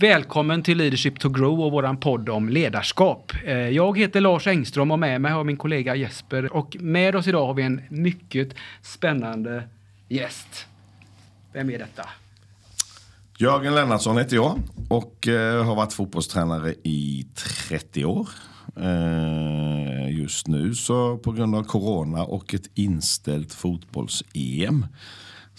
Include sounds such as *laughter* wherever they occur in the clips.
Välkommen till Leadership to Grow och våran podd om ledarskap. Eh, jag heter Lars Engström och med mig har min kollega Jesper och med oss idag har vi en mycket spännande gäst. Vem är detta? Jörgen Lennartsson heter jag och eh, har varit fotbollstränare i 30 år. Eh, just nu så på grund av corona och ett inställt fotbolls-EM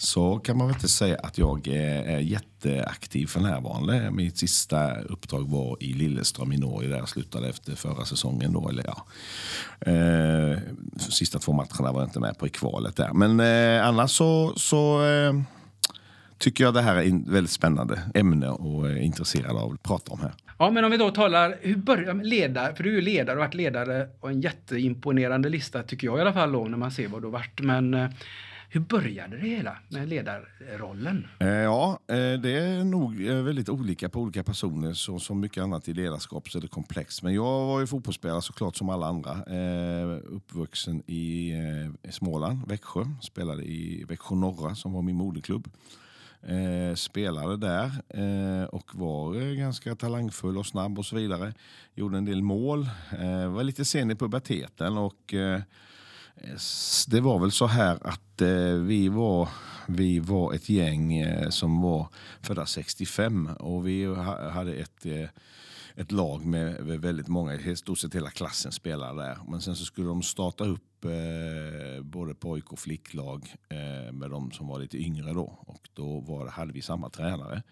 så kan man väl inte säga att jag eh, är jätteaktiv för närvarande. Mitt sista uppdrag var i Lilleström i Norge där jag slutade efter förra säsongen. Då, eller ja. eh, sista två matcherna var jag inte med på i kvalet där. Men eh, annars så, så eh, tycker jag det här är ett väldigt spännande ämne och är intresserad av att prata om här. Ja, men om vi då talar, hur börjar leda, för du är ju ledare och varit ledare och en jätteimponerande lista tycker jag i alla fall då när man ser vad du har varit. Men eh, hur började det hela med ledarrollen? Eh, ja, eh, det är nog eh, väldigt olika på olika personer. Så, som mycket annat i ledarskap så är det komplext. Men jag var ju fotbollsspelare såklart som alla andra. Uppvuxen i Småland, Växjö. Spelade i Växjö Norra som var min moderklubb. spelade där och var ganska talangfull och snabb och så vidare. Gjorde en del mål. var lite sen i puberteten och det var väl så här att eh, vi, var, vi var ett gäng eh, som var födda 65 och vi ha, hade ett, eh, ett lag med, med väldigt många, i stort sett hela klassen spelade där. Men sen så skulle de starta upp eh, både pojk och flicklag eh, med de som var lite yngre då. Och då var, hade vi samma tränare.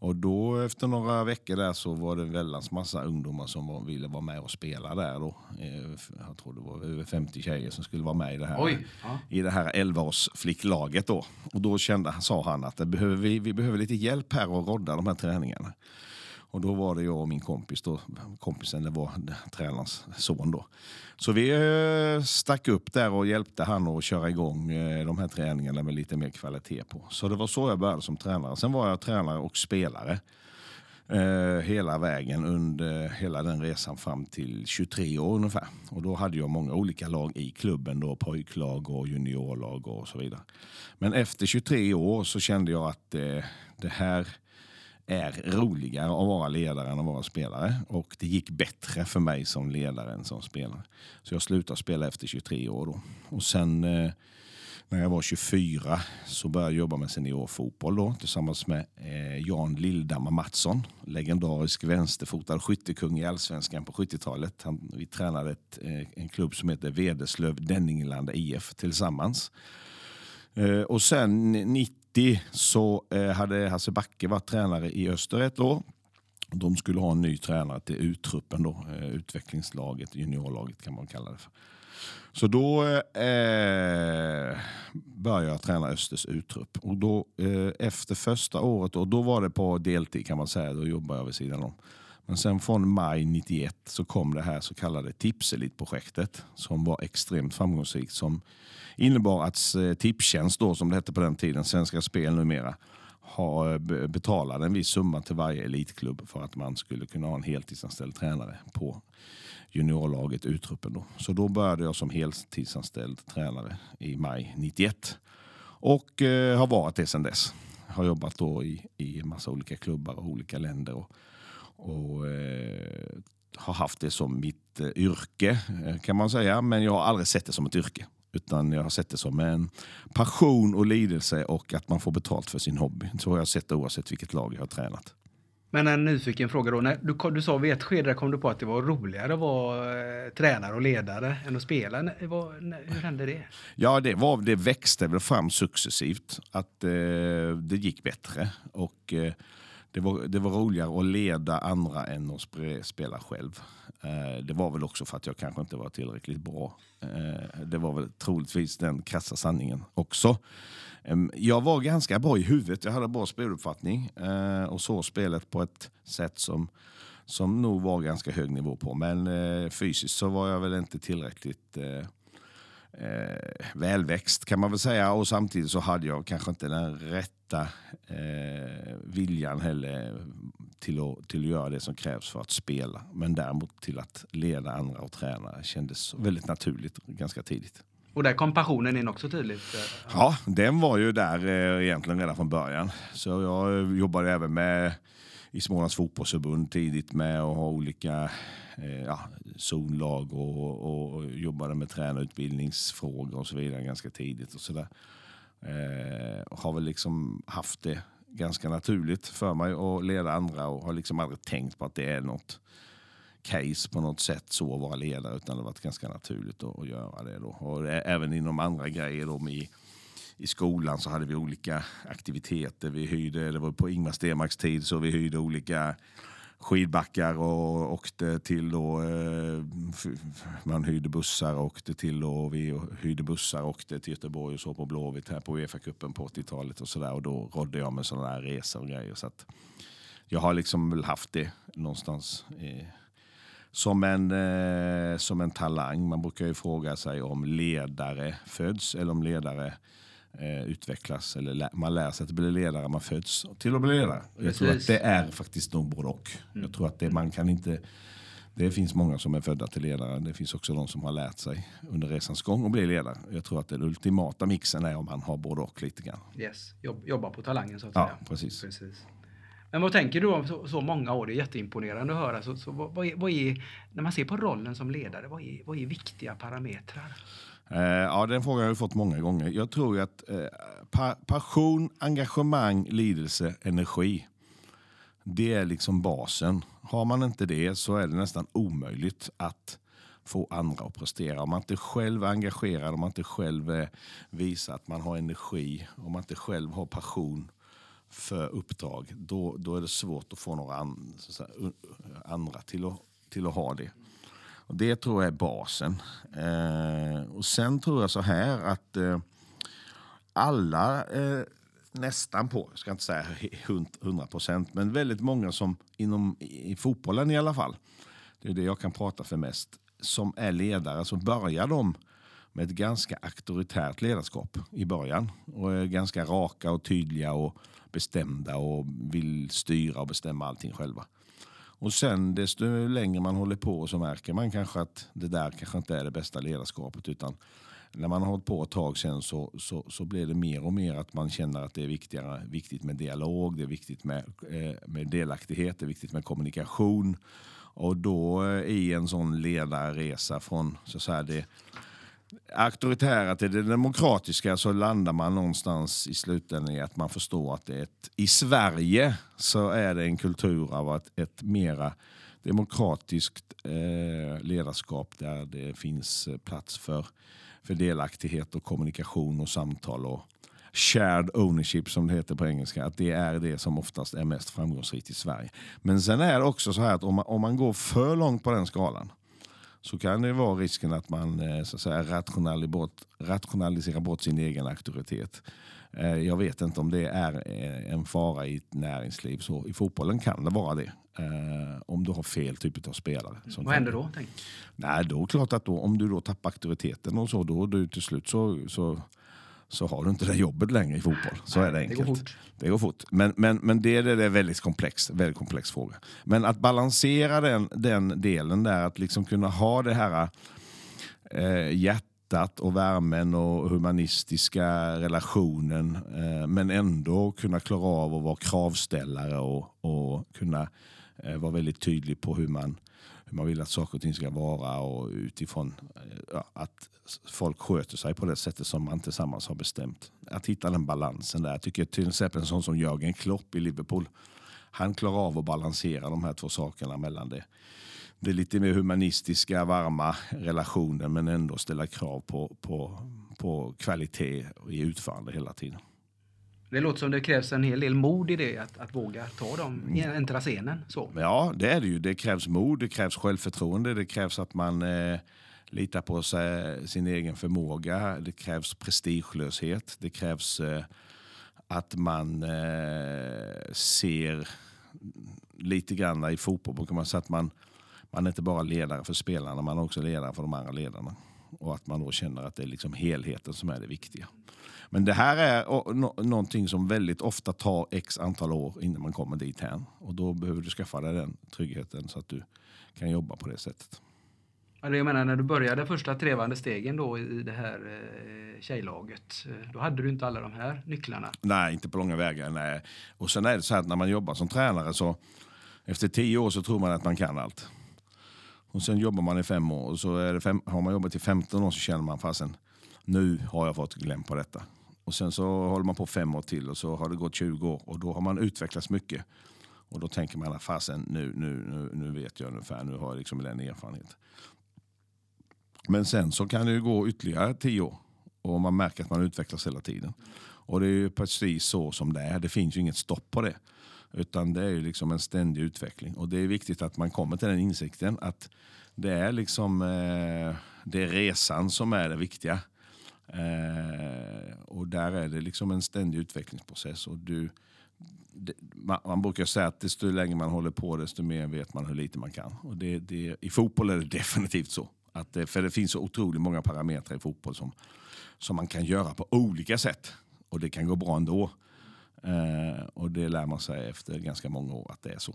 Och då efter några veckor där så var det en väldans massa ungdomar som var, ville vara med och spela där då. Eh, jag tror det var över 50 tjejer som skulle vara med i det här, Oj, ja. i det här 11-års flicklaget då. Och då kände, sa han att det behöver vi, vi behöver lite hjälp här att rodda de här träningarna. Och då var det jag och min kompis, då, kompisen det var tränarens son då. Så vi eh, stack upp där och hjälpte han att köra igång eh, de här träningarna med lite mer kvalitet på. Så det var så jag började som tränare. Sen var jag tränare och spelare eh, hela vägen under hela den resan fram till 23 år ungefär. Och då hade jag många olika lag i klubben, då, pojklag och juniorlag och så vidare. Men efter 23 år så kände jag att eh, det här är roligare att vara ledare än att vara spelare. Och det gick bättre för mig som ledare än som spelare. Så jag slutade spela efter 23 år. Då. Och sen eh, när jag var 24 så började jag jobba med seniorfotboll då, tillsammans med eh, Jan Lilldammar Mattsson. Legendarisk vänsterfotad skyttekung i allsvenskan på 70-talet. vi tränade ett, eh, en klubb som heter Vederslöv Denningelanda IF tillsammans. Eh, och sen 90 90 så eh, hade Hasse Backe varit tränare i Öster ett år. De skulle ha en ny tränare till uttruppen då, eh, utvecklingslaget, juniorlaget kan man kalla det för. Så då eh, började jag träna Östers uttrupp. Och då, eh, efter första året, och då var det på deltid kan man säga, då jobbade jag vid sidan om. Men sen från maj 91 så kom det här så kallade Tipselit-projektet som var extremt framgångsrikt. Som innebar att eh, Tipstjänst, då, som det hette på den tiden, Svenska Spel numera, eh, betalade en viss summa till varje elitklubb för att man skulle kunna ha en heltidsanställd tränare på juniorlaget Utruppen. Då. Så då började jag som heltidsanställd tränare i maj 91 och eh, har varit det sedan dess. Har jobbat då i, i en massa olika klubbar och olika länder och, och eh, har haft det som mitt eh, yrke kan man säga. Men jag har aldrig sett det som ett yrke. Utan jag har sett det som en passion och lidelse och att man får betalt för sin hobby. Så har jag sett det oavsett vilket lag jag har tränat. Men en nyfiken fråga då. När du, du sa vid ett skede kom du på att det var roligare att vara eh, tränare och ledare än att spela. Var, hur hände det? Ja, det, var, det växte väl fram successivt. Att eh, det gick bättre. Och eh, det, var, det var roligare att leda andra än att spela själv. Eh, det var väl också för att jag kanske inte var tillräckligt bra. Eh, det var väl troligtvis den krassa sanningen också. Jag var ganska bra i huvudet. Jag hade bra speluppfattning eh, och såg spelet på ett sätt som, som nog var ganska hög nivå på. Men eh, fysiskt så var jag väl inte tillräckligt eh, eh, välväxt kan man väl säga. Och samtidigt så hade jag kanske inte den rätta eh, viljan heller till att, till att göra det som krävs för att spela. Men däremot till att leda andra och träna kändes väldigt naturligt ganska tidigt. Och där kom passionen in också tydligt? Ja, den var ju där eh, egentligen redan från början. Så jag jobbade även med i Smålands fotbollsförbund tidigt med att ha olika eh, ja, zonlag och, och jobbade med tränarutbildningsfrågor och så vidare ganska tidigt. och så där. Eh, har väl liksom haft det ganska naturligt för mig att leda andra och har liksom aldrig tänkt på att det är något case på något sätt så att vara ledare utan det har varit ganska naturligt att, att göra det. Då. Och det, även inom andra grejer då, med i skolan så hade vi olika aktiviteter. Vi hyrde, det var på Ingmar Stenmarks tid så vi hyrde olika skidbackar och åkte till då, eh, man hyrde bussar och åkte till och vi hyrde bussar och åkte till Göteborg och så på Blåvitt här på Uefa-cupen på 80-talet och sådär och då rådde jag med sådana här resor och grejer så att jag har liksom väl haft det någonstans eh, som en, eh, som en talang. Man brukar ju fråga sig om ledare föds eller om ledare eh, utvecklas. Eller lä man lär sig att bli ledare, man föds till att bli ledare. Jag tror att det är faktiskt nog både och. Mm. Jag tror att det, man kan inte... Det finns många som är födda till ledare. Det finns också de som har lärt sig under resans gång att bli ledare. Jag tror att den ultimata mixen är om man har både och lite grann. Yes, Jobb, jobba på talangen så att ja, säga. Precis. precis. Men vad tänker du om så, så, många år? Det är jätteimponerande att höra. Så, så vad, är, vad, är, när man ser på rollen som ledare, vad är, vad är viktiga parametrar? Eh, ja, den frågan har jag fått många gånger. Jag tror att eh, pa passion, engagemang, lidelse, energi. Det är liksom basen. Har man inte det så är det nästan omöjligt att få andra att prestera. Om man inte själv är engagerad, om man inte själv eh, visar att man har energi, om man inte själv har passion för uppdrag, då, då är det svårt att få några an, säga, andra till att, till att ha det. Och det tror jag är basen. Eh, och Sen tror jag så här att eh, alla, eh, nästan på, jag ska inte säga 100 procent, men väldigt många som inom i fotbollen i alla fall, det är det jag kan prata för mest, som är ledare så börjar de med ett ganska auktoritärt ledarskap i början. Och är ganska raka och tydliga och bestämda och vill styra och bestämma allting själva. Och sen desto längre man håller på så märker man kanske att det där kanske inte är det bästa ledarskapet utan när man har hållit på ett tag sen så, så, så blir det mer och mer att man känner att det är viktigare, viktigt med dialog, det är viktigt med, eh, med delaktighet, det är viktigt med kommunikation. Och då eh, i en sån ledarresa från så att säga, det auktoritära till det demokratiska så landar man någonstans i slutändan i att man förstår att det är ett, i Sverige så är det en kultur av att ett mera demokratiskt eh, ledarskap där det finns eh, plats för, för delaktighet och kommunikation och samtal och shared ownership som det heter på engelska. Att det är det som oftast är mest framgångsrikt i Sverige. Men sen är det också så här att om man, om man går för långt på den skalan så kan det vara risken att man eh, så att säga, rationaliserar, bort, rationaliserar bort sin egen auktoritet. Eh, jag vet inte om det är eh, en fara i ett näringsliv. Så I fotbollen kan det vara det. Om du har fel typ av spelare. Vad händer då? Tänk? Nej, då klart att då, om du då tappar auktoriteten och så, då du till slut så, så så har du inte det jobbet längre i fotboll. Så är det enkelt. Det går fort. Det går fort. Men, men, men det, det är väldigt komplex, väldigt komplex fråga. Men att balansera den, den delen där, att liksom kunna ha det här eh, hjärtat och värmen och humanistiska relationen eh, men ändå kunna klara av att vara kravställare och, och kunna eh, vara väldigt tydlig på hur man hur man vill att saker och ting ska vara och utifrån eh, ja, att folk sköter sig på det sättet som man tillsammans har bestämt. Att hitta den balansen där. Jag tycker till exempel en sån som Jörgen Klopp i Liverpool. Han klarar av att balansera de här två sakerna mellan det. Det lite mer humanistiska, varma relationen men ändå ställa krav på, på, på kvalitet i utförande hela tiden. Det låter som det krävs en hel del mod i det, att, att våga ta dem, äntra scenen. Så. Ja, det är det ju. Det krävs mod, det krävs självförtroende, det krävs att man eh, Lita på sig, sin egen förmåga. Det krävs prestigelöshet. Det krävs eh, att man eh, ser lite grann i fotboll brukar man säga att man, man är inte bara ledare för spelarna, man är också ledare för de andra ledarna. Och att man då känner att det är liksom helheten som är det viktiga. Men det här är no någonting som väldigt ofta tar x antal år innan man kommer dit här. Och då behöver du skaffa dig den tryggheten så att du kan jobba på det sättet. Jag menar när du började första trevande stegen då i det här eh, tjejlaget, eh, då hade du inte alla de här nycklarna. Nej, inte på långa vägar. Nej. Och sen är det så här att när man jobbar som tränare så efter tio år så tror man att man kan allt. Och sen jobbar man i fem år och så är det fem, har man jobbat i 15 år så känner man fasen nu har jag fått glöm på detta. Och sen så håller man på fem år till och så har det gått 20 år och då har man utvecklats mycket. Och då tänker man att fasen nu, nu, nu, nu vet jag ungefär, nu har jag liksom den erfarenheten. Men sen så kan det ju gå ytterligare tio år och man märker att man utvecklas hela tiden. Och det är ju precis så som det är. Det finns ju inget stopp på det. Utan det är ju liksom en ständig utveckling. Och det är viktigt att man kommer till den insikten att det är liksom eh, det är resan som är det viktiga. Eh, och där är det liksom en ständig utvecklingsprocess. Och du, det, man, man, brukar säga att desto längre man håller på desto mer vet man hur lite man kan. Och det, det, I fotboll är det definitivt så. Att det, för det finns så otroligt många parametrar i fotboll som, som man kan göra på olika sätt. Och det kan gå bra ändå. Eh, och det lär man sig efter ganska många år att det är så.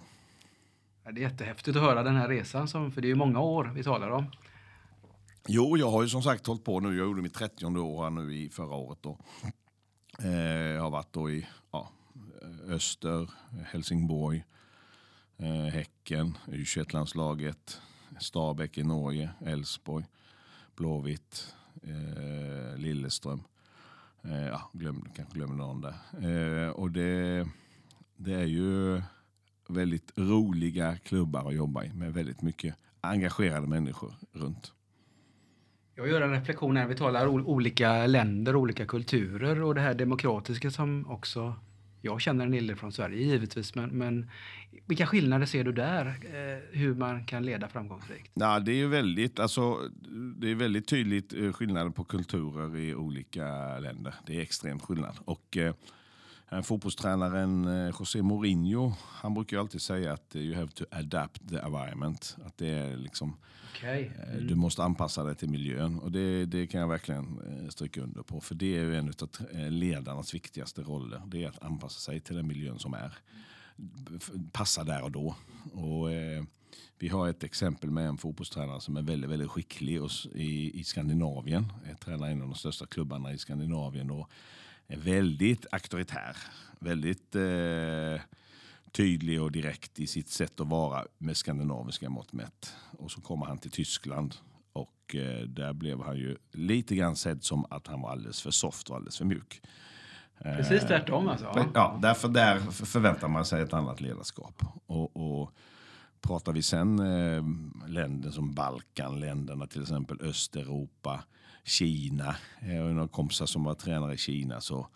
Det är jättehäftigt att höra den här resan, som, för det är ju många år vi talar om. Jo, jag har ju som sagt hållit på nu. Jag gjorde mitt 30 år nu i förra året. Då. Eh, jag har varit då i ja, Öster, Helsingborg, eh, Häcken, U21-landslaget, Stabäck i Norge, Elfsborg, Blåvitt, eh, Lilleström. Eh, ja, glöm, kanske glömde någon där. Eh, och det, det är ju väldigt roliga klubbar att jobba i med väldigt mycket engagerade människor runt. Jag gör en reflektion när vi talar olika länder, olika kulturer och det här demokratiska som också jag känner en hel del från Sverige givetvis, men, men vilka skillnader ser du där? Eh, hur man kan leda framgångsrikt? Ja, det är väldigt, alltså, det är väldigt tydligt eh, skillnader på kulturer i olika länder. Det är extrem skillnad. Och, eh, fotbollstränaren eh, José Mourinho, han brukar alltid säga att you have to adapt the environment. Att det är liksom, okay. Eh, mm. Du måste anpassa dig till miljön. Och det, det kan jag verkligen eh, stryka under på. För det är en av ledarnas viktigaste roller. Det är att anpassa sig till den miljön som är. Passa där och då. Och, eh, vi har ett exempel med en fotbollstränare som är väldigt, väldigt skicklig i, i Skandinavien. Jag tränar en av de största klubbarna i Skandinavien. Och är väldigt auktoritär. Väldigt eh, tydlig och direkt i sitt sätt att vara med skandinaviska mått mätt. Och så kommer han till Tyskland och eh, där blev han ju lite grann sedd som att han var alldeles för soft och alldeles för mjuk. Precis tvärtom alltså? Ja, därför där förväntar man sig ett annat ledarskap. Och, och pratar vi sen eh, länder som Balkanländerna, till exempel Östeuropa, Kina. Jag har några kompisar som var tränare i Kina. Så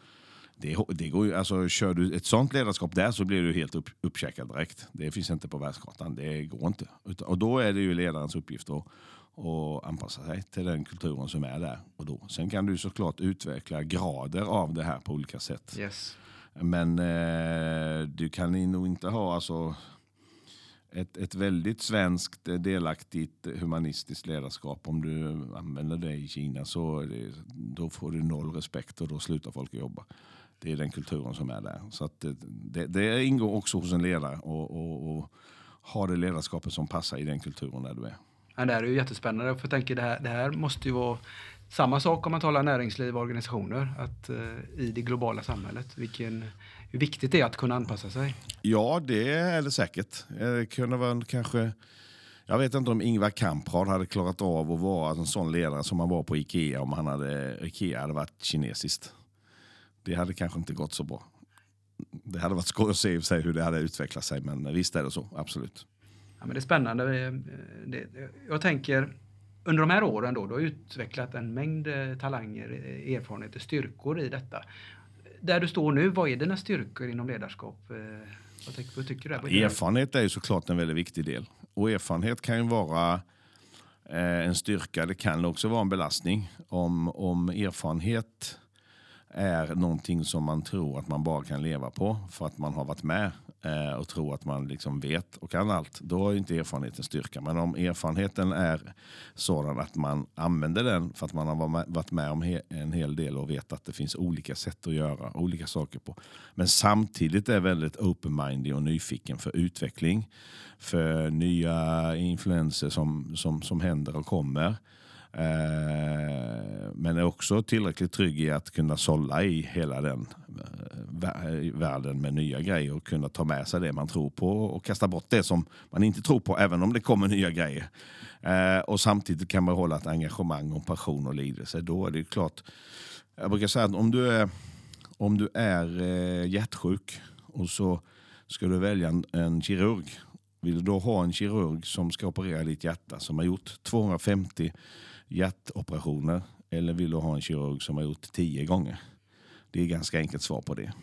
det, det går ju, alltså, kör du ett sånt ledarskap där så blir du helt upp, uppcheckad direkt. Det finns inte på världskartan. Det går inte. Och då är det ju ledarens uppgift att, att anpassa sig till den kulturen som är där. Och då. Sen kan du såklart utveckla grader av det här på olika sätt. Yes. Men eh, du kan nog inte ha alltså, ett, ett väldigt svenskt, eh, delaktigt, eh, humanistiskt ledarskap. Om du använder det i Kina så det, då får du noll respekt och då slutar folk jobba. Det är den kulturen som är där. Så att eh, det, det ingår också hos en ledare att ha det ledarskapet som passar i den kulturen där du är. Ja, det här är ju jättespännande. För jag tänker det här, det här måste ju vara samma sak om man talar näringsliv och organisationer. Att, uh, I det globala samhället. Vilken, hur viktigt det är att kunna anpassa sig. Ja, det är det säkert. Det kunde vara kanske... Jag vet inte om Ingvar Kamprad hade klarat av att vara en sån ledare som han var på Ikea om han hade, Ikea hade varit kinesiskt. Det hade kanske inte gått så bra. Det hade varit skoj att se sig hur det hade utvecklat sig, men visst är det så, absolut. Ja, men det är spännande. Det, jag tänker, under de här åren då, du har utvecklat en mängd eh, talanger, eh, erfarenheter, styrkor i detta. Där du står nu, vad är dina styrkor inom ledarskap? Eh, vad, tycker, vad tycker du? Erfarenhet är ju såklart en väldigt viktig del. Och erfarenhet kan ju vara en styrka, det kan också vara en belastning. Om, om erfarenhet är någonting som man tror att man bara kan leva på för att man har varit med eh, och tro att man liksom vet och kan allt, då är inte erfarenheten styrka. Men om erfarenheten är sådan att man använder den för att man har varit med om en hel del och vet att det finns olika sätt att göra olika saker på. Men samtidigt är väldigt open-minded och nyfiken för utveckling, för nya influenser som, som, som händer och kommer. Eh, men är också tillräckligt trygg i att kunna sålla i hela den Eh, världen med nya grejer och kunna ta med sig det man tror på och kasta bort det som man inte tror på, även om det kommer nya grejer. Eh, och samtidigt kan man hålla ett engagemang och passion och lidelse. Då är det klart, jag brukar säga att om du är, om du är eh, hjärtsjuk och så ska du välja en, en kirurg vill du då ha en kirurg som ska operera ditt hjärta som har gjort 250 hjärtoperationer eller vill du ha en kirurg som har gjort tio gånger? Det är ganska enkelt svar på det.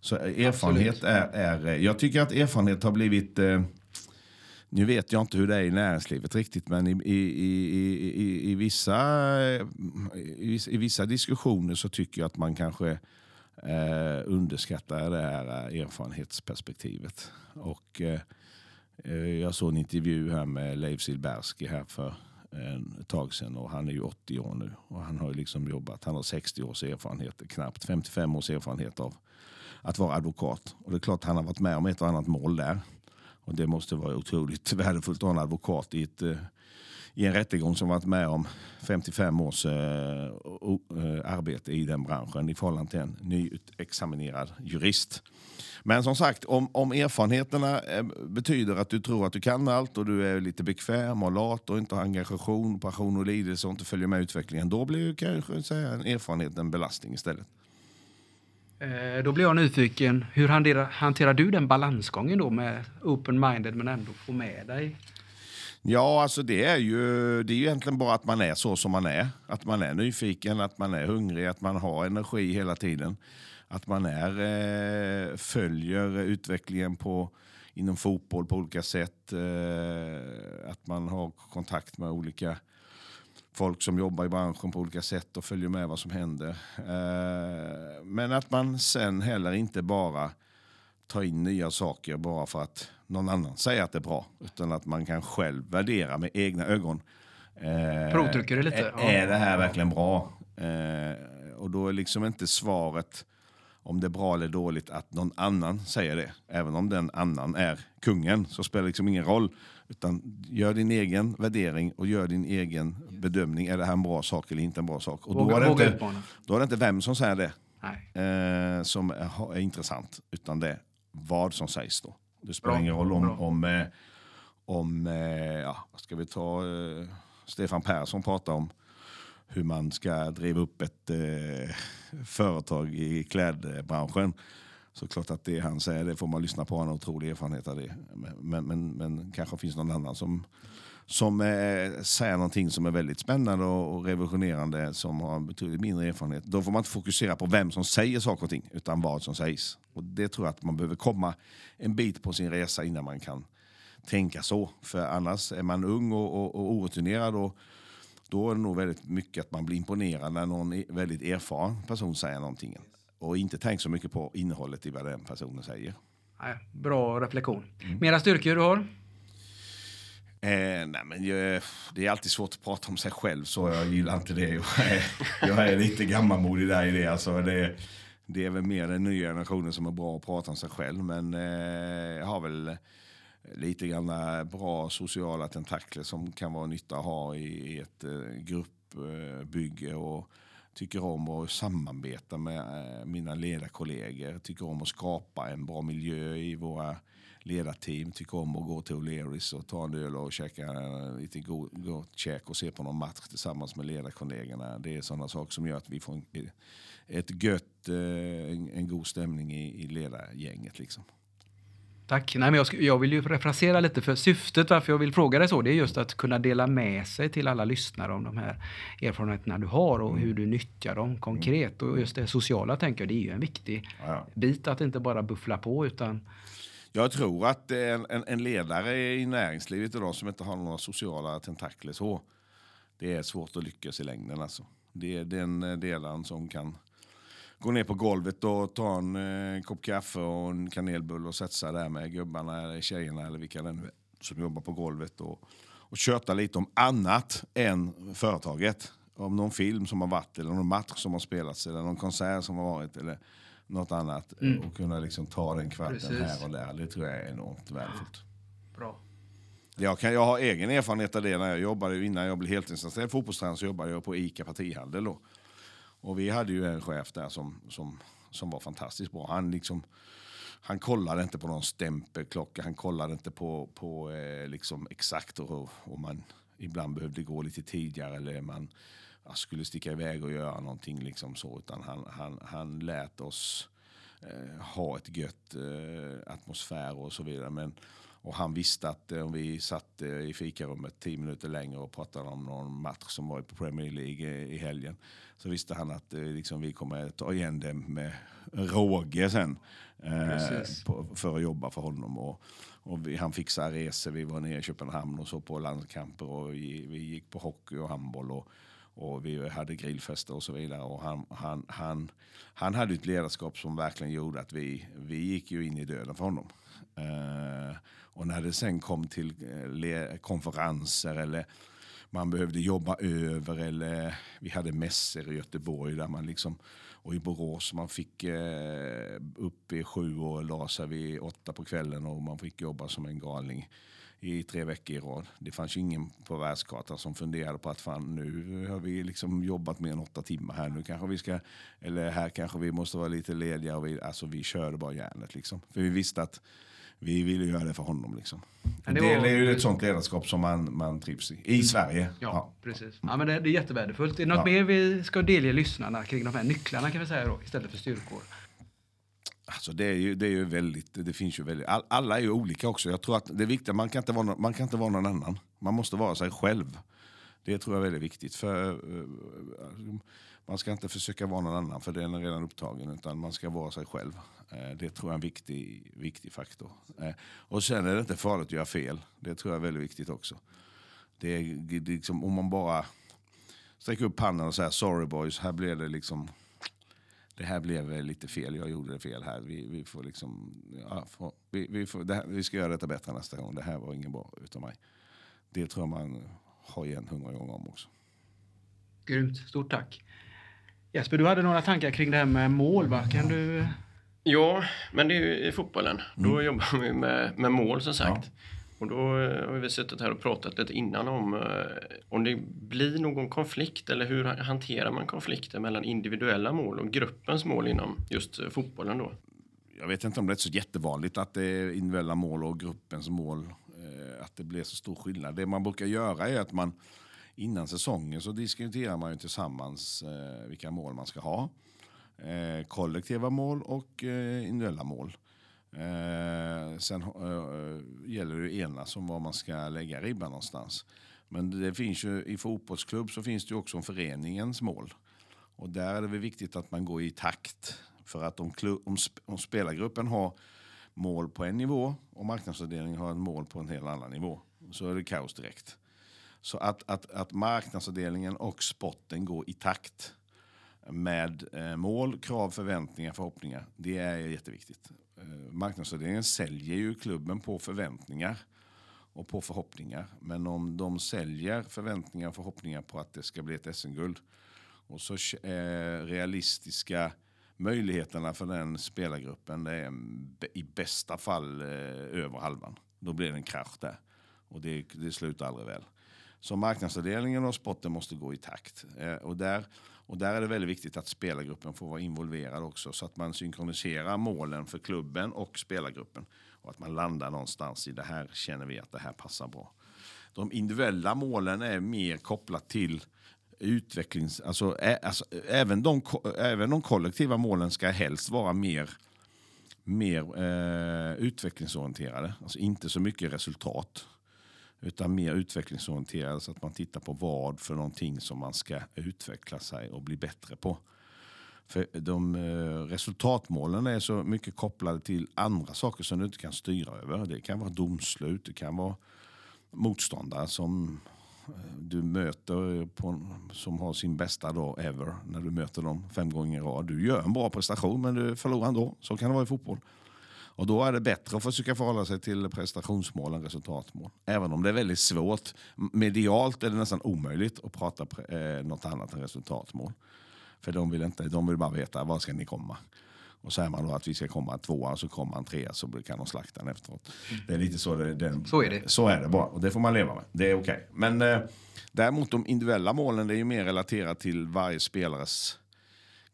Så eh, erfarenhet är, är, eh, Jag tycker att erfarenhet har blivit... Eh, nu vet jag inte hur det är i näringslivet riktigt, men i, i, i, i, vissa, i, i vissa diskussioner så tycker jag att man kanske eh, underskattar det här erfarenhetsperspektivet. Och, eh, jag såg en intervju här med Leif Silbersky här för ett tag sedan och han är ju 80 år nu. Och han har liksom jobbat, han har 60 års erfarenhet, knappt 55 års erfarenhet av att vara advokat. Och det är klart han har varit med om ett och annat mål där. Och det måste vara otroligt *laughs* värdefullt att ha en advokat i, ett, eh, i en rättegång som varit med om 55 års eh, eh, arbete i den branschen i förhållande till en nyutexaminerad jurist. Men som sagt, om, om erfarenheterna eh, betyder att du tror att du kan allt och du är lite bekväm och lat och inte har engagation, passion och lidelse och inte följer med utvecklingen, då blir ju kanske säga, en erfarenhet en belastning istället. Eh, då blir jag nyfiken, hur hanterar, hanterar du den balansgången då med open-minded men ändå få med dig Ja, alltså det är, ju, det är ju egentligen bara att man är så som man är. Att man är nyfiken, att man är hungrig, att man har energi hela tiden att man är, eh, följer utvecklingen på, inom fotboll på olika sätt. Eh, att man har kontakt med olika folk som jobbar i branschen på olika sätt och följer med vad som händer. Eh, men att man sen heller inte bara tar in nya saker bara för att någon annan säger att det är bra. Utan att man kan själv värdera med egna ögon. Eh, Provtrycker det lite? Är, är det här verkligen bra? Eh, och då är liksom inte svaret om det är bra eller dåligt att någon annan säger det. Även om den annan är kungen så spelar det liksom ingen roll. Utan gör din egen värdering och gör din egen bedömning. Är det här en bra sak eller inte en bra sak? Och då, våga, är, det inte, då är det inte vem som säger det eh, som är, är, intressant. Utan det är vad som sägs då. Det spelar ingen roll om, om, om, eh, om eh, ja, ska vi ta eh, Stefan Persson pratar om hur man ska driva upp ett eh, företag i klädbranschen. Så klart att det han säger, det får man lyssna på. Han har otrolig erfarenhet av det. Men, men, men kanske finns någon annan som, som eh, säger någonting som är väldigt spännande och, och revolutionerande som har betydligt mindre erfarenhet. Då får man inte fokusera på vem som säger saker och ting utan vad som sägs. Och det tror jag att man behöver komma en bit på sin resa innan man kan tänka så. För annars är man ung och, och, och orutinerad och då är det nog väldigt mycket att man blir imponerad när någon väldigt erfaren person säger någonting. Och inte tänk så mycket på innehållet i vad den personen säger. Nej, bra reflektion. Mm. Mera styrkor du har? Eh, nej men jag, det är alltid svårt att prata om sig själv så jag gillar inte det. Jag är, *laughs* jag är lite gammalmodig där i det. Alltså det. Det är väl mer den nya generationen som är bra att prata om sig själv. Men eh, jag har väl lite grann eh, bra sociala tentakler som kan vara nytta att ha i ett eh, gruppbygge. Och tycker om att samarbeta med eh, mina ledarkollegor. Tycker om att skapa en bra miljö i våra ledarteam. Tycker om att gå till O'Learys och ta en öl och käka eh, lite gott käk och se på någon match tillsammans med ledarkollegorna. Det är sådana saker som gör att vi får eh, ett gött, eh, en god stämning i ledargänget. Liksom. Tack. Nej, men jag, jag vill ju refrasera lite, för syftet varför jag vill fråga dig så, det är just att kunna dela med sig till alla lyssnare om de här erfarenheterna du har och mm. hur du nyttjar dem konkret. Och just det sociala tänker jag, det är ju en viktig ja. bit att inte bara buffla på utan jag tror att en, en, en ledare i näringslivet idag som inte har några sociala tentakler så, det är svårt att lyckas i längden. Alltså. Det är den delen som kan gå ner på golvet och ta en eh, kopp kaffe och en kanelbulle och sätta sig där med gubbarna eller tjejerna eller vilka det nu är som jobbar på golvet och, och köta lite om annat än företaget. Om någon film som har varit eller någon match som har spelats eller någon konsert som har varit eller något annat. Och kunna liksom ta den kvarten Precis. här och där. Det tror jag är enormt värdefullt. Bra. Jag, kan, jag har egen erfarenhet av det. När jag jobbade, innan jag blev heltidsanställd fotbollstränare så jobbade jag på ICA partihandel. Då. Och vi hade ju en chef där som, som, som var fantastiskt bra. Han, liksom, han kollade inte på någon stämpelklocka. Han kollade inte på, på eh, liksom exakt och, och man ibland behövde gå lite tidigare eller man skulle sticka iväg och göra någonting. Liksom så, utan han, han, han lät oss eh, ha ett gött eh, atmosfär och så vidare. Men, och han visste att eh, om vi satt eh, i fikarummet tio minuter längre och pratade om någon match som var på Premier League eh, i helgen så visste han att liksom, vi kommer ta igen det med råge sen eh, på, för att jobba för honom. Och, och vi, han fixade resor, vi var nere i Köpenhamn och så på landskamper och vi, vi gick på hockey och handboll. Och, och vi hade grillfester och så vidare. Och han, han, han, han hade ett ledarskap som verkligen gjorde att vi, vi gick ju in i döden för honom. Eh, och när det sen kom till eh, le- konferenser eller man behövde jobba över eller vi hade mässor i Göteborg där man liksom och i Borås man fick eh, upp i sju och la sig vid åtta på kvällen och man fick jobba som en galning i tre veckor i rad. Det fanns ju ingen på världskartan som funderade på att fan nu har vi liksom jobbat mer än åtta timmar här. Nu kanske vi ska, eller här kanske vi måste vara lite lediga. Och vi, alltså vi körde bara järnet liksom. För vi visste att vi ville göra det för honom liksom. Det, det var- är ju ett sånt ledarskap som man, man trivs i. I Sverige. Ja, precis. Ja, men det, det är jättevärdefullt. Är det något Ja. mer vi ska delge lyssnarna kring de här nycklarna kan vi säga då, istället för styrkor? Alltså det är ju, det är ju väldigt, det finns ju väldigt, all, alla är ju olika också. Jag tror att det är viktigt, man kan, inte vara, någon, man kan inte vara någon annan. Man måste vara sig själv. Det tror jag är väldigt viktigt. För eh, eh, Man ska inte försöka vara någon annan för den är redan upptagen. Utan man ska vara sig själv. Eh, det tror jag är en viktig, viktig faktor. Och sen är det inte farligt att göra fel. Det tror jag är väldigt viktigt också. Det är, det är liksom, om man bara sträcker upp handen och säger sorry boys, här blev det liksom det här blev lite fel, jag gjorde det fel här. Vi, vi får liksom, ja, får, vi, vi, får, det här, vi ska göra detta bättre nästa gång. Det här var ingen bra utav mig. Det tror jag man har igen hundra gånger om också. Grymt, stort tack. Jesper, du hade några tankar kring det här med mål, va? Kan du... Ja, men det är ju i fotbollen. Då jobbar vi med, med mål som sagt. Och då eh, har vi suttit här och pratat lite innan om eh, om det blir någon konflikt eller hur hanterar man konflikter mellan individuella mål och gruppens mål inom just eh, fotbollen då? Jag vet inte om det är så jättevanligt att det är individuella mål och gruppens mål, att det blir så stor skillnad. Det man brukar göra är att man innan säsongen så diskuterar man ju tillsammans vilka mål man ska ha. Kollektiva mål och individuella mål. Eh, sen eh, eh gäller det att enas om var man ska lägga ribban någonstans. Men det finns ju, i fotbollsklubb så finns det ju också om föreningens mål. Och där är det väl viktigt att man går i takt. För att om, klubb, om, sp- om spelargruppen har mål på en nivå och marknadsavdelningen har ett mål på en helt annan nivå så är det kaos direkt. Så att, att, att marknadsavdelningen och spotten går i takt med eh, mål, krav, förväntningar, förhoppningar. Det är jätteviktigt. Eh, marknadsavdelningen säljer ju klubben på förväntningar och på förhoppningar. Men om de säljer förväntningar och förhoppningar på att det ska bli ett SM-guld och så är realistiska möjligheterna för den spelargruppen det är i bästa fall eh, över halvan. Då blir det en krasch där och det, det slutar aldrig väl. Så marknadsavdelningen och sporten måste gå i takt. Och, där, och där är det väldigt viktigt att spelargruppen får vara involverad också så att man synkroniserar målen för klubben och spelargruppen. Och att man landar någonstans i det här känner vi att det här passar bra. De individuella målen är mer kopplat till utvecklings... Alltså, ä, alltså, även, de, även de kollektiva målen ska helst vara mer, mer eh, utvecklingsorienterade. Alltså inte så mycket resultat. Utan mer utvecklingsorienterade så att man tittar på vad för någonting som man ska utveckla sig och bli bättre på. För de eh, resultatmålen är så mycket kopplade till andra saker som du inte kan styra över. Det kan vara domslut, det kan vara motståndare som eh, du möter på, som har sin bästa dag ever när du möter dem fem gånger i rad. Du gör en bra prestation men du förlorar ändå. Så kan det vara i fotboll. Och då är det bättre att försöka förhålla sig till prestationsmål än resultatmål. Även om det är väldigt svårt. Medialt är det nästan omöjligt att prata eh, något annat än resultatmål. För de vill, inte, de vill bara veta var ska ni komma. Och säger man då att vi ska komma tvåa så kommer man trea så kan de slakta den efteråt. Det är lite så det, den, Så är det. Så är det bara och det får man leva med. Det är okej. Okay. Men eh, däremot de individuella målen det är ju mer relaterat till varje spelares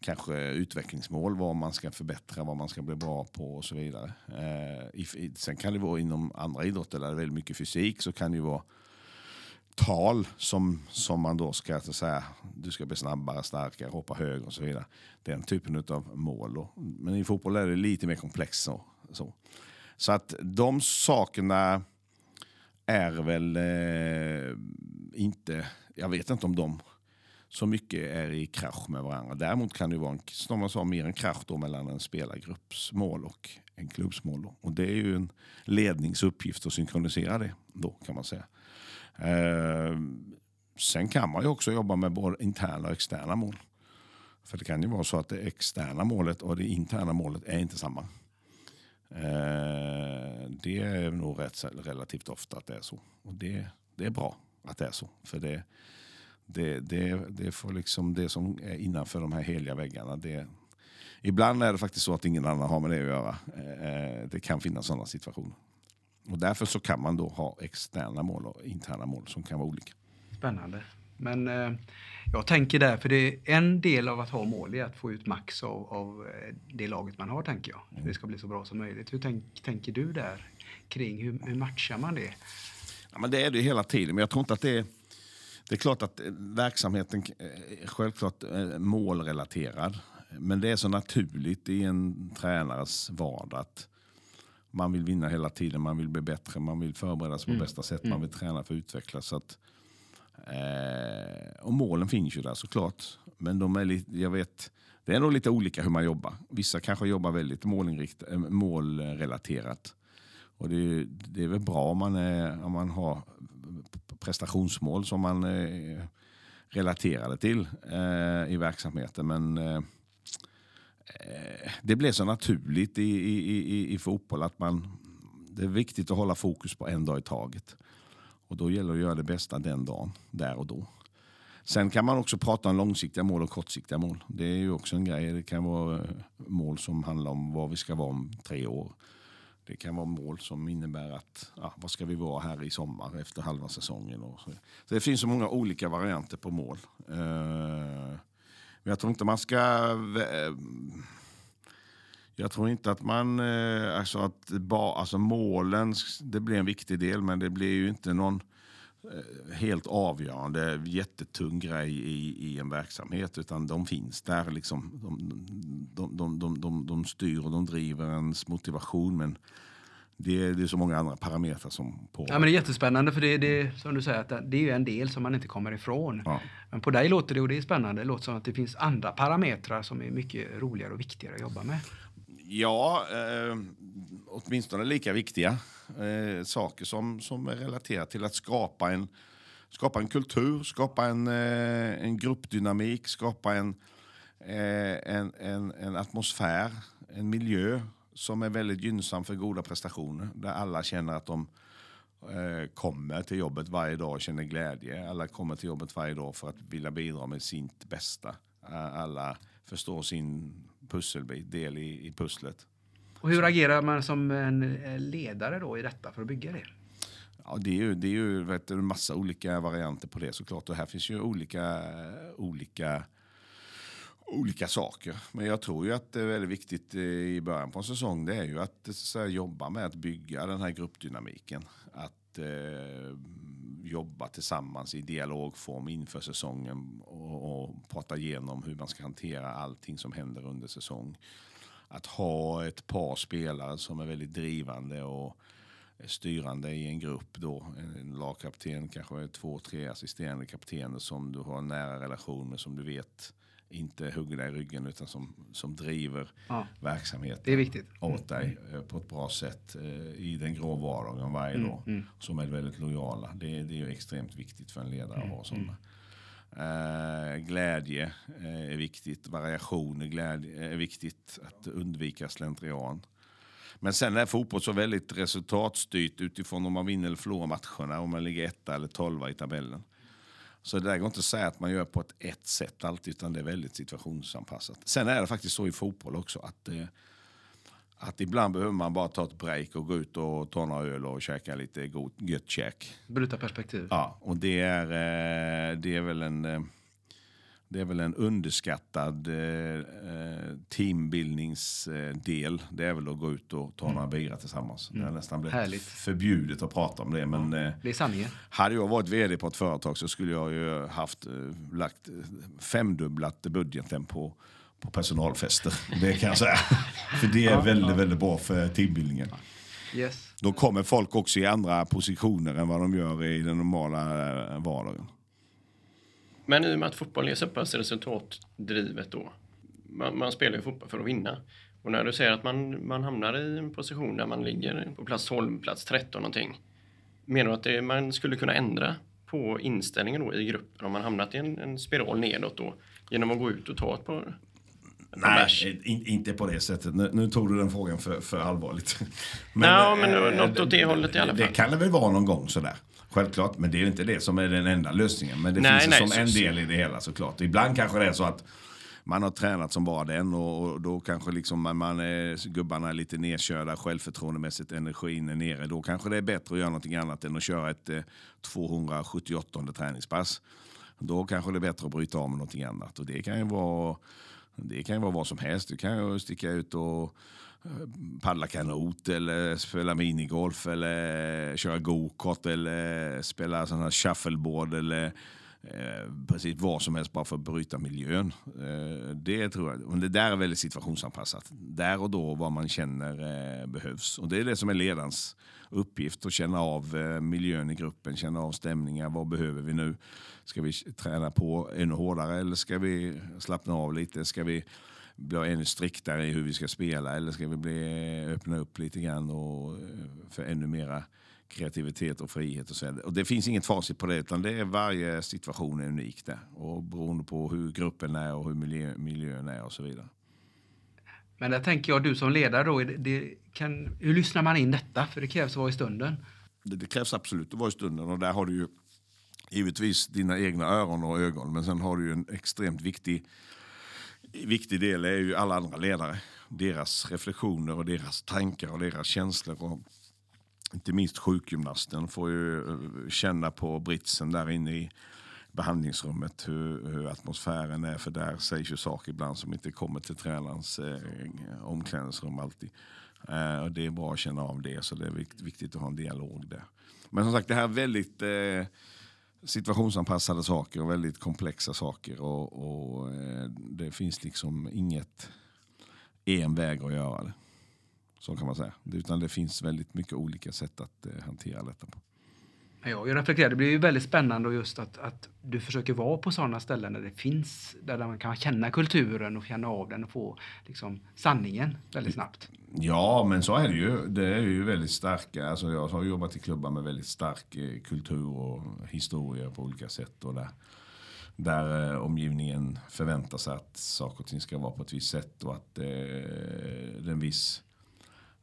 kanske utvecklingsmål, vad man ska förbättra, vad man ska bli bra på och så vidare. Eh, sen kan det vara inom andra idrotter där det är väldigt mycket fysik så kan det ju vara tal som, som man då ska så säga, du ska bli snabbare, starkare, hoppa högre och så vidare. Den typen av mål. Då. Men i fotboll är det lite mer komplext. Så, så. så att de sakerna är väl eh, inte, jag vet inte om de så mycket är i krasch med varandra. Däremot kan det vara en, som man sa, mer en krasch då mellan en spelargrupps mål och en klubbs mål. Då. Och det är ju en ledningsuppgift att synkronisera det då kan man säga. Eh, sen kan man ju också jobba med både interna och externa mål. För det kan ju vara så att det externa målet och det interna målet är inte samma. Eh, det är nog rätt, relativt ofta att det är så. Och det, det är bra att det är så. För det, det, det, det, får liksom det som är innanför de här heliga väggarna. Det, ibland är det faktiskt så att ingen annan har med det att göra. Eh, det kan finnas sådana situationer. Och därför så kan man då ha externa mål och interna mål som kan vara olika. Spännande. Men eh, jag tänker där, för det är en del av att ha mål är att få ut max av, av eh, det laget man har, tänker jag. Mm. Det ska bli så bra som möjligt. Hur tänk, tänker du där kring hur, hur matchar man det? Ja, men det är det hela tiden, men jag tror inte att det är det är klart att eh, verksamheten är självklart eh, målrelaterad. Men det är så naturligt i en tränares vardag att man vill vinna hela tiden, man vill bli bättre, man vill förbereda sig på mm. bästa sätt, man mm. vill träna för att utvecklas. Så att, eh, och målen finns ju där såklart. Men de är lite, jag vet, det är nog lite olika hur man jobbar. Vissa kanske jobbar väldigt eh, målrelaterat. Och det, det är väl bra om man, är, om man har prestationsmål som man eh, relaterade till eh, i verksamheten. Men eh, det blev så naturligt i, i, i, i fotboll att man, det är viktigt att hålla fokus på en dag i taget. Och då gäller det att göra det bästa den dagen, där och då. Sen kan man också prata om långsiktiga mål och kortsiktiga mål. Det är ju också en grej. Det kan vara eh, mål som handlar om var vi ska vara om tre år. Det kan vara mål som innebär att ja, vad ska vi vara här i sommar efter halva säsongen. Och så. så det finns så många olika varianter på mål. Uh, men jag tror inte man ska... Eh, jag tror inte att man... Eh, alltså att ba, alltså målen, det blir en viktig del men det blir ju inte någon helt avgörande, jättetung grej i, i en verksamhet. Utan de finns där. Liksom. De, de, de, de, de, styr och de driver ens motivation. Men det är, det är så många andra parametrar som på. Ja, men det är jättespännande för det, det som du säger att det är en del som man inte kommer ifrån. Ja. Men på dig låter det, och det är spännande, det låter som att det finns andra parametrar som är mycket roligare och viktigare att jobba med. Ja, eh, åtminstone lika viktiga eh, saker som, som är relaterat till att skapa en, skapa en kultur, skapa en, eh, en gruppdynamik, skapa en, eh, en, en, en atmosfär, en miljö som är väldigt gynnsam för goda prestationer. Där alla känner att de eh, kommer till jobbet varje dag och känner glädje. Alla kommer till jobbet varje dag för att vilja bidra med sitt bästa. Alla förstår sin pusselbit, del i, i pusslet. Och hur agerar man som en eh, ledare då i detta för att bygga det? Ja, det är ju, det är ju vet du, massa olika varianter på det såklart. Och här finns ju olika, olika, olika saker. Men jag tror ju att det är väldigt viktigt eh, i början på en säsong. Det är ju att så jobba med att bygga den här gruppdynamiken. Att eh, jobba tillsammans i dialogform inför säsongen och, och prata igenom hur man ska hantera allting som händer under säsong att ha ett par spelare som är väldigt drivande och styrande i en grupp då. En lagkapten, kanske två, tre assisterande kaptener som du har en nära relation med som du vet inte hugger dig i ryggen utan som, som driver Ja. verksamheten Det är viktigt. åt dig eh, på ett bra sätt eh, i den grå vardagen varje dag. Som är väldigt lojala. Det, det är extremt viktigt för en ledare att ha sådana. Eh, glädje är viktigt, variation är, glädje, är viktigt, att undvika slentrian. Men sen är fotboll så väldigt resultatstyrt utifrån om man vinner eller förlorar matcherna, om man ligger etta eller tolva i tabellen. Så det där går inte att säga att man gör på ett ett sätt alltid, utan det är väldigt situationsanpassat. Sen är det faktiskt så i fotboll också att, eh, att ibland behöver man bara ta ett break och gå ut och ta några öl och käka lite god, gött käk. Bryta perspektiv. Ja, och det är, eh, det är väl en... eh, Det är väl en underskattad eh, eh, teambildningsdel. Det är väl att gå ut och ta några bira tillsammans. Det har nästan blivit Härligt. förbjudet att prata om det. Men eh, Det är sanningen. hade jag varit vd på ett företag så skulle jag ju haft eh, lagt femdubblat budgeten på, på personalfester. *laughs* Det kan jag säga. *laughs* För det är väldigt, väldigt bra för teambildningen. Yes. Då kommer folk också i andra positioner än vad de gör i den normala vardagen. Men i och med att fotboll är så pass resultatdrivet då. Man, man spelar ju fotboll för att vinna. Och när du säger att man, man hamnar i en position där man ligger på plats 12, plats 13 någonting. Menar du att det, man skulle kunna ändra på inställningen då i gruppen om man hamnat i en, en spiral nedåt då? Genom att gå ut och ta ett par? Nej, in, inte på det sättet. Nu, nu tog du den frågan för, för allvarligt. *laughs* Ja, men eh, något åt det hållet i alla Det fall. kan det väl vara någon gång sådär. Självklart, men det är inte det som är den enda lösningen. Men det Nej, finns nej, som så- en del i det hela såklart. Ibland kanske det är så att man har tränat som bara den och, och då kanske liksom man, man är, gubbarna är lite nedkörda självförtroendemässigt, energin är nere. Då kanske det är bättre att göra någonting annat än att köra ett eh, 278 träningspass. Då kanske det är bättre att bryta av med någonting annat. Och det kan ju vara, det kan ju vara vad som helst. Du kan ju sticka ut och paddla kanot eller spela minigolf eller köra gokart eller spela sån här shuffleboard eller eh, precis vad som helst bara för att bryta miljön. Eh, det tror jag. Men det där är väldigt situationsanpassat. Där och då vad man känner eh, behövs. Och det är det som är ledarens uppgift att känna av eh, miljön i gruppen, känna av stämningar. Vad behöver vi nu? Ska vi träna på ännu hårdare eller ska vi slappna av lite? Ska vi bli ännu striktare i hur vi ska spela eller ska vi bli, öppna upp lite grann och, eh, för ännu mera kreativitet och frihet. Och, så. och det finns inget facit på det utan det är varje situation är unik där. Och beroende på hur gruppen är och hur miljö, miljön är och så vidare. Men där tänker jag, du som ledare då, det kan, hur lyssnar man in detta? För det krävs att vara i stunden. Det, det krävs absolut att vara i stunden och där har du ju givetvis dina egna öron och ögon men sen har du ju en extremt viktig viktig del är ju alla andra ledare. Deras reflektioner och deras tankar och deras känslor. Och inte minst sjukgymnasten får ju eh, känna på britsen där inne i behandlingsrummet hur, hur atmosfären är. För där sägs ju saker ibland som inte kommer till tränarens eh, omklädningsrum alltid. Eh, och det är bra att känna av det så det är viktigt att ha en dialog där. Men som sagt det här är väldigt eh, situationsanpassade saker och väldigt komplexa saker. Och, och eh, det finns liksom inget en väg att göra det. Så kan man säga. Utan det finns väldigt mycket olika sätt att eh, hantera detta på. Ja, jag reflekterar, det blir ju väldigt spännande och just att, att du försöker vara på sådana ställen där det finns, där man kan känna kulturen och känna av den och få liksom, sanningen väldigt snabbt. Ja, men så är det ju. Det är ju väldigt starka. Alltså jag har jobbat i klubbar med väldigt stark eh, kultur och historia på olika sätt. Och där, där eh, omgivningen förväntar sig att saker och ting ska vara på ett visst sätt och att eh, det är en viss,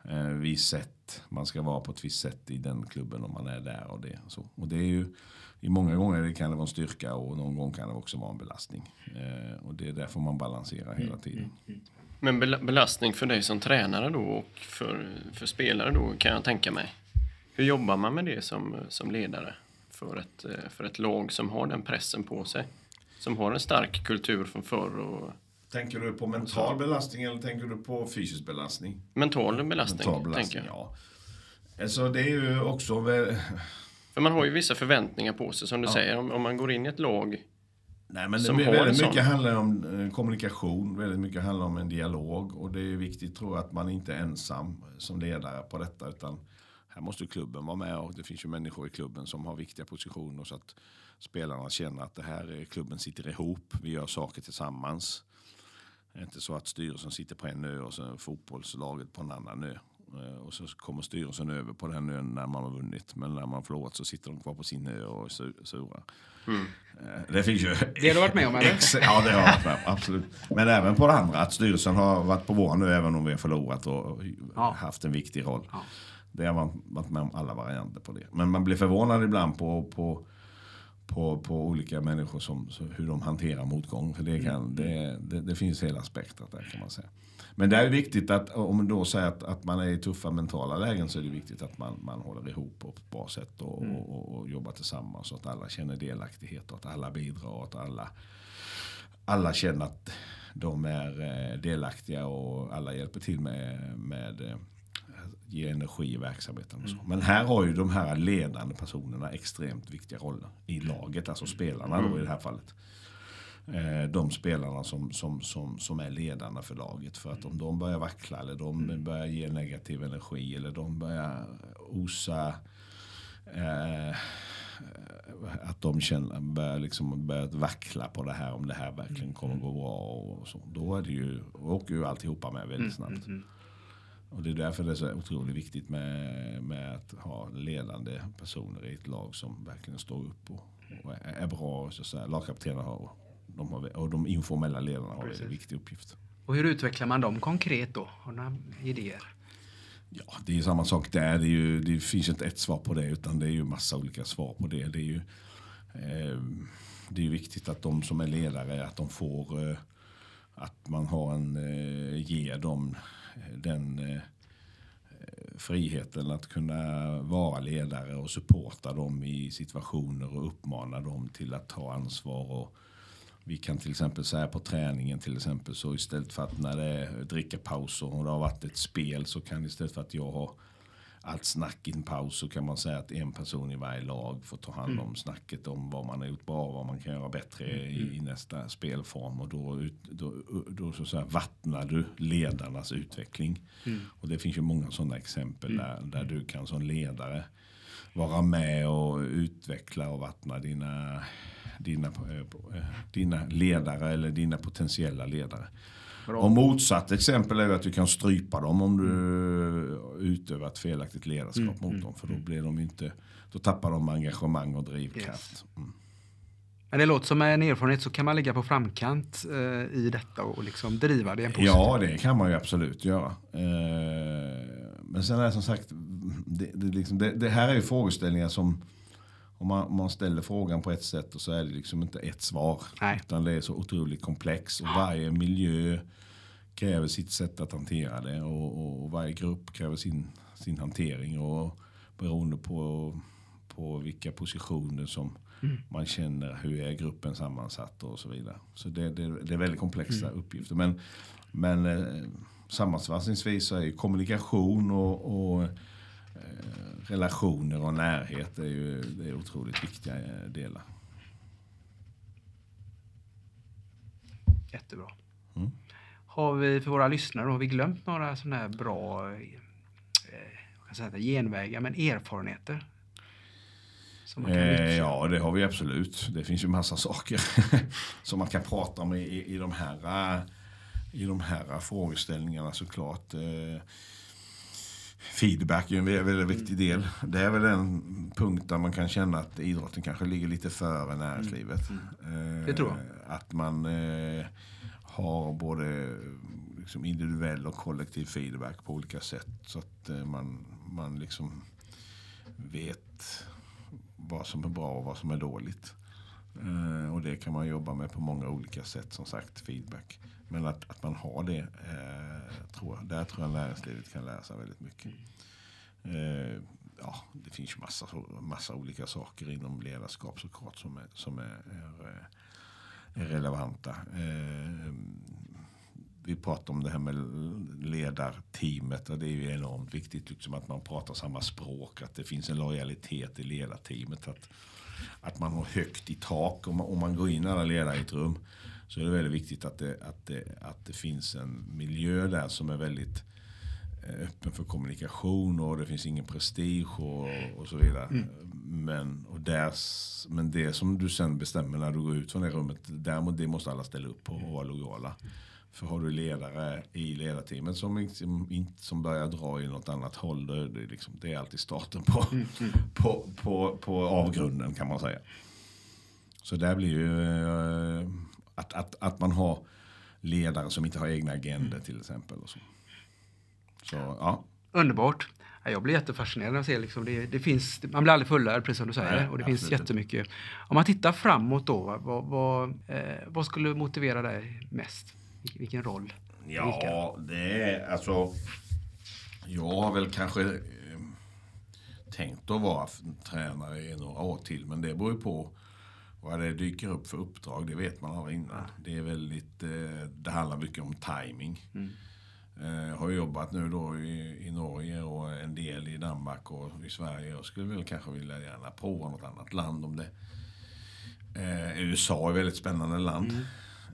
eh, viss sätt. Man ska vara på ett visst sätt i den klubben om man är där och det. Och, så. och det är ju i många gånger det kan det vara en styrka och någon gång kan det också vara en belastning. Eh, och det är därför man balanserar hela tiden. Men bela- belastning för dig som tränare då och för, för spelare då kan jag tänka mig. Hur jobbar man med det som, som ledare för ett, eh, för ett lag som har den pressen på sig? Som har en stark kultur från förr och Tänker du på mental belastning eller tänker du på fysisk belastning? mental belastning, Mental belastning, tänker jag. ja. Alltså det är ju också... För man har ju vissa förväntningar på sig som du säger. Om, om man går in i ett lag Nej, men Som det, har väldigt sån. mycket handlar om eh, kommunikation, väldigt mycket handlar om en dialog. Och det är viktigt tror jag att man inte är ensam som ledare på detta. Utan här måste klubben vara med och det finns ju människor i klubben som har viktiga positioner. Så att spelarna känner att det här är, klubben sitter ihop, vi gör saker tillsammans. Det är inte så att styrelsen sitter på en ö och så fotbollslaget på en annan ö. Eh, och så kommer styrelsen över på den ön när man har vunnit. Men när man förlorat så sitter de kvar på sin ö och är sura. Mm. Det finns ju... Det har du varit med om eller? ja, det har jag varit med om. Absolut. Men även på det andra, att styrelsen har varit på vår nu även om vi har förlorat och ja. haft en viktig roll. Ja. Det har man varit med om alla varianter på det. Men man blir förvånad ibland på, på på, på olika människor som, hur de hanterar motgång. För det, kan, mm. det, det, det, finns hela spektrat där kan man säga. Men det är viktigt att om man då säger att, att man är i tuffa mentala lägen så är det viktigt att man, man håller ihop på ett bra sätt och, mm. och, och, jobbar tillsammans så att alla känner delaktighet och att alla bidrar och att alla, alla känner att de är eh, delaktiga och alla hjälper till med, med eh, ge energi i verksamheten. Och så. Mm. Men här har ju de här ledande personerna extremt viktiga roller i laget, alltså spelarna mm. då i det här fallet. Eh, de spelarna som, som, som, som är ledarna för laget. För att om de börjar vackla eller de mm. börjar ge negativ energi eller de börjar osa eh, att de känner, börjar, liksom, börjar vackla på det här om det här verkligen kommer gå bra. Och så. Då är det ju, åker ju alltihopa med väldigt snabbt. Och det är därför det är så otroligt viktigt med, med att ha ledande personer i ett lag som verkligen står upp och, och är bra. Så att Lagkaptenerna har, de har, och de informella ledarna har Precis. en viktig uppgift. Och hur utvecklar man dem konkret då? Har några idéer? Ja, det är samma sak där. Det, ju, det, finns inte ett svar på det utan det är ju massa olika svar på det. Det är ju eh, det är viktigt att de som är ledare att de får eh, att man har en, eh, ger dem eh, den eh, friheten att kunna vara ledare och supporta dem i situationer och uppmana dem till att ta ansvar. Och vi kan till exempel säga på träningen till exempel så istället för att när det eh, är drickapauser och det har varit ett spel så kan istället för att jag har allt snack i en paus så kan man säga att en person i varje lag får ta hand om mm. snacket om vad man har gjort bra och vad man kan göra bättre mm. i, i, nästa spelform. Och då, då, då så säga, vattnar du ledarnas utveckling. Mm. Och det finns ju många sådana exempel mm. där, där du kan som ledare vara med och utveckla och vattna dina, dina, eh, dina ledare eller dina potentiella ledare. Bra. Och motsatt exempel är att du kan strypa dem om du utövar ett felaktigt ledarskap mm, mot mm, dem. För då, mm. blir de inte, då tappar de engagemang och drivkraft. Mm. Men det låter som en erfarenhet så kan man ligga på framkant eh, i detta och liksom driva det. En ja, det kan man ju absolut göra. Eh, men sen är det som sagt, det, det, liksom, det, det här är ju frågeställningar som om man, om man, ställer frågan på ett sätt och så är det liksom inte ett svar. Nej. Utan det är så otroligt komplext. Och varje miljö kräver sitt sätt att hantera det. Och, och, och, varje grupp kräver sin, sin hantering. Och beroende på, på vilka positioner som mm. man känner, hur är gruppen sammansatt och så vidare. Så det, det, det är väldigt komplexa mm. uppgifter. Men, men eh, sammanfattningsvis så är kommunikation och, och relationer och närhet är ju det är otroligt viktiga eh, delar. Jättebra. Mm. Har vi för våra lyssnare, har vi glömt några sådana här bra eh, säga, genvägar, men erfarenheter? Eh, ja, det har vi absolut. Det finns ju massa *laughs* saker som man kan prata om i, i, de, här, i de här frågeställningarna såklart. Eh, Feedback är en väldigt viktig del. Det är väl en punkt där man kan känna att idrotten kanske ligger lite före näringslivet. Mm. Mm. Det tror jag. Eh, att man eh, har både liksom individuell och kollektiv feedback på olika sätt. Så att eh, man, man liksom vet vad som är bra och vad som är dåligt. Eh, och det kan man jobba med på många olika sätt, som sagt, feedback. Men att, att man har det, eh, tror där tror jag näringslivet kan lära sig väldigt mycket. Eh, ja, det finns ju massa, massa olika saker inom ledarskap såklart som är, som är, är, eh, är relevanta. Eh, vi pratar om det här med ledarteamet och det är ju enormt viktigt liksom att man pratar samma språk, att det finns en lojalitet i ledarteamet. Att, att man har högt i tak om man, om man går in alla ledare i ett rum så är det väldigt viktigt att det, att det, att det finns en miljö där som är väldigt öppen för kommunikation och det finns ingen prestige och, och så vidare. Mm. Men, och där, men det som du sen bestämmer när du går ut från det rummet, däremot det måste alla ställa upp på och vara lojala. För har du ledare i ledarteamet som, liksom, som börjar dra i något annat håll, då är det, liksom, det är alltid starten på, Mm, på, på, på avgrunden kan man säga. Så där blir ju eh, att, att, att man har ledare som inte har egna agendor till exempel. Och så. så ja. Underbart. Ja, Jag blir jättefascinerad när jag ser liksom det, det finns, man blir aldrig fullärd precis som du säger. Nej, och det finns absolut jättemycket. Om man tittar framåt då, vad, vad, eh, vad skulle motivera dig mest? Vil- Vilken roll? Ja, det är alltså. Jag har väl kanske eh, tänkt att vara tränare i några år till. Men det beror ju på vad det dyker upp för uppdrag. Det vet man aldrig innan. Det är väldigt, eh, det handlar mycket om timing. Eh, Jag har jobbat nu då i, i Norge och en del i Danmark och i Sverige. Jag skulle väl kanske vilja gärna prova något annat land om det. Eh, USA är ett väldigt spännande land.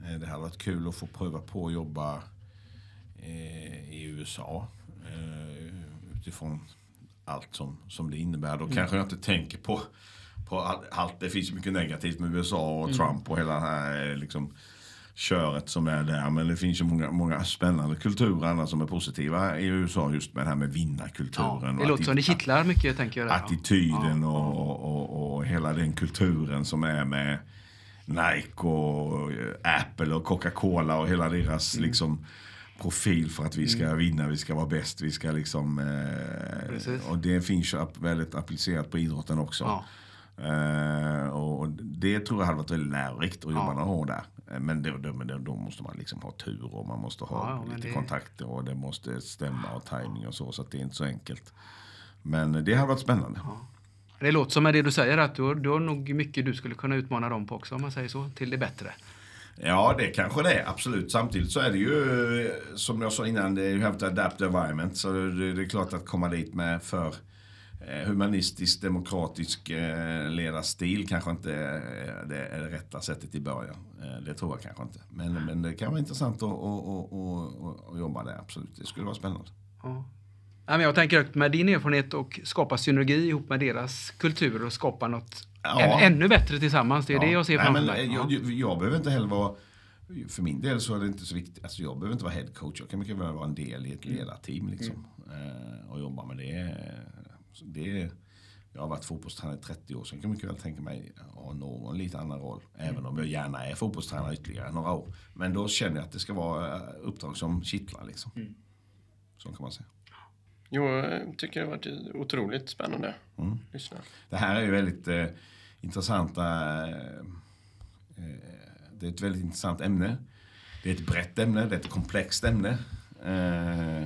Eh, det hade varit kul att få pröva på att jobba eh, i USA. Eh, utifrån allt som, som det innebär. Då kanske jag inte tänker på, på all- allt. Det finns mycket negativt med USA och Trump och hela det här eh, liksom, köret som är där. Men det finns ju många, många spännande kulturer annars som är positiva i USA just med det här med vinnarkulturen. det och låter som det kittlar mycket tänker jag. Där. attityden och, och, och hela den kulturen som är med Nike och eh, Apple och Coca-Cola och hela deras liksom profil för att vi ska vinna, vi ska vara bäst, vi ska liksom... Eh, och det finns ju väldigt applicerat på idrotten också. Ja. Eh, och det tror jag hade varit väldigt lärorikt att jobba Ja. några år där. Eh, Men då, då, men då, måste man liksom ha tur och man måste ha Ja, ja, lite det- kontakter och det måste stämma och timing och så. Så att det är inte så enkelt. Men det har varit spännande. Det låter som med det du säger att du, har- du har nog mycket du skulle kunna utmana dem på också om man säger så, till det bättre. Ja, det kanske det är. Absolut. Samtidigt så är det ju, som jag sa innan, det är ju have to adapt environment. Så det, det är klart att komma dit med för humanistisk, demokratisk eh, ledarstil kanske inte är det, rätta sättet i början. Eh, det tror jag kanske inte. Men, men det kan vara intressant att, att, att, att, jobba där, absolut. Det skulle vara spännande. Ja. Ja, jag tänker att med din erfarenhet och skapa synergi ihop med deras kultur och skapa något Ja. än, ännu bättre tillsammans. Det är det jag ser framför mig. eh, Ja. jag, jag, jag behöver inte heller vara... För min del så är det inte så viktigt. Alltså jag behöver inte vara head coach. Jag kan mycket väl vara en del i ett Mm. ledarteam liksom, eh, och jobba med det. Så det. Jag har varit fotbollstränare i 30 år så jag kan mycket väl tänka mig ha någon lite annan roll. Även om jag gärna är fotbollstränare ytterligare några år. Men då känner jag att det ska vara eh, uppdrag som kittlar. Liksom. Mm. Så kan man säga. Jag tycker det har varit otroligt spännande Mm. att lyssna. Det här är ju väldigt eh, intressanta... Eh, eh, det är ett väldigt intressant ämne. Det är ett brett ämne, det är ett komplext ämne. Eh,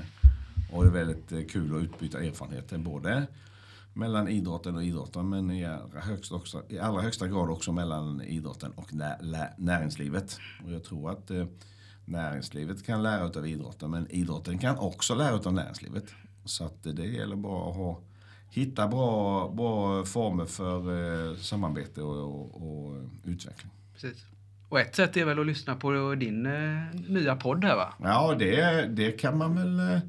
och det är väldigt eh, kul att utbyta erfarenheter både mellan idrotten och idrotten men i allra, högsta också, i allra högsta grad också mellan idrotten och nä, näringslivet. Och jag tror att eh, näringslivet kan lära av idrotten men idrotten kan också lära av näringslivet. Så att eh, det gäller bara att ha, hitta bra, bra former för eh, samarbete och, och, och utveckling. Precis. Och ett sätt är väl att lyssna på din eh, nya podd här va? Ja, det, det kan man väl...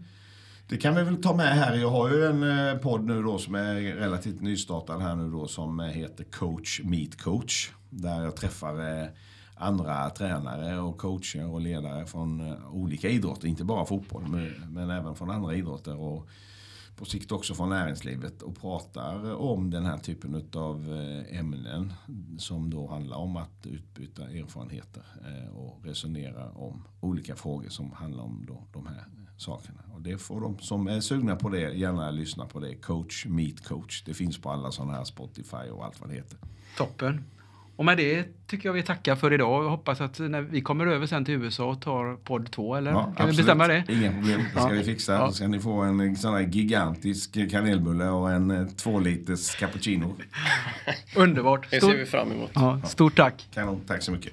Det kan vi väl ta med här. Jag har ju en eh, podd nu då som är relativt nystartad här nu då som eh, heter Coach Meet Coach. Där jag träffar eh, andra tränare och coacher och ledare från olika idrotter. Inte bara fotboll men, men även från andra idrotter. Och på sikt också från näringslivet och pratar om den här typen av ämnen som då handlar om att utbyta erfarenheter och resonera om olika frågor som handlar om då, de här sakerna. Och det får de som är sugna på det gärna lyssna på det. Coach Meet Coach. Det finns på alla sådana här Spotify och allt vad det heter. Toppen. Och med det tycker jag vi tackar för idag. Jag hoppas att när vi kommer över sen till USA och tar podd två, eller? kan vi absolut. bestämma det? Inga problem, det ska Ja. vi fixa. Ja. Då ska ni få en sån här gigantisk kanelbulle och en eh, två liters cappuccino. Underbart. Det Stort, ser vi fram emot. ja, stort tack. Kanon, tack så mycket.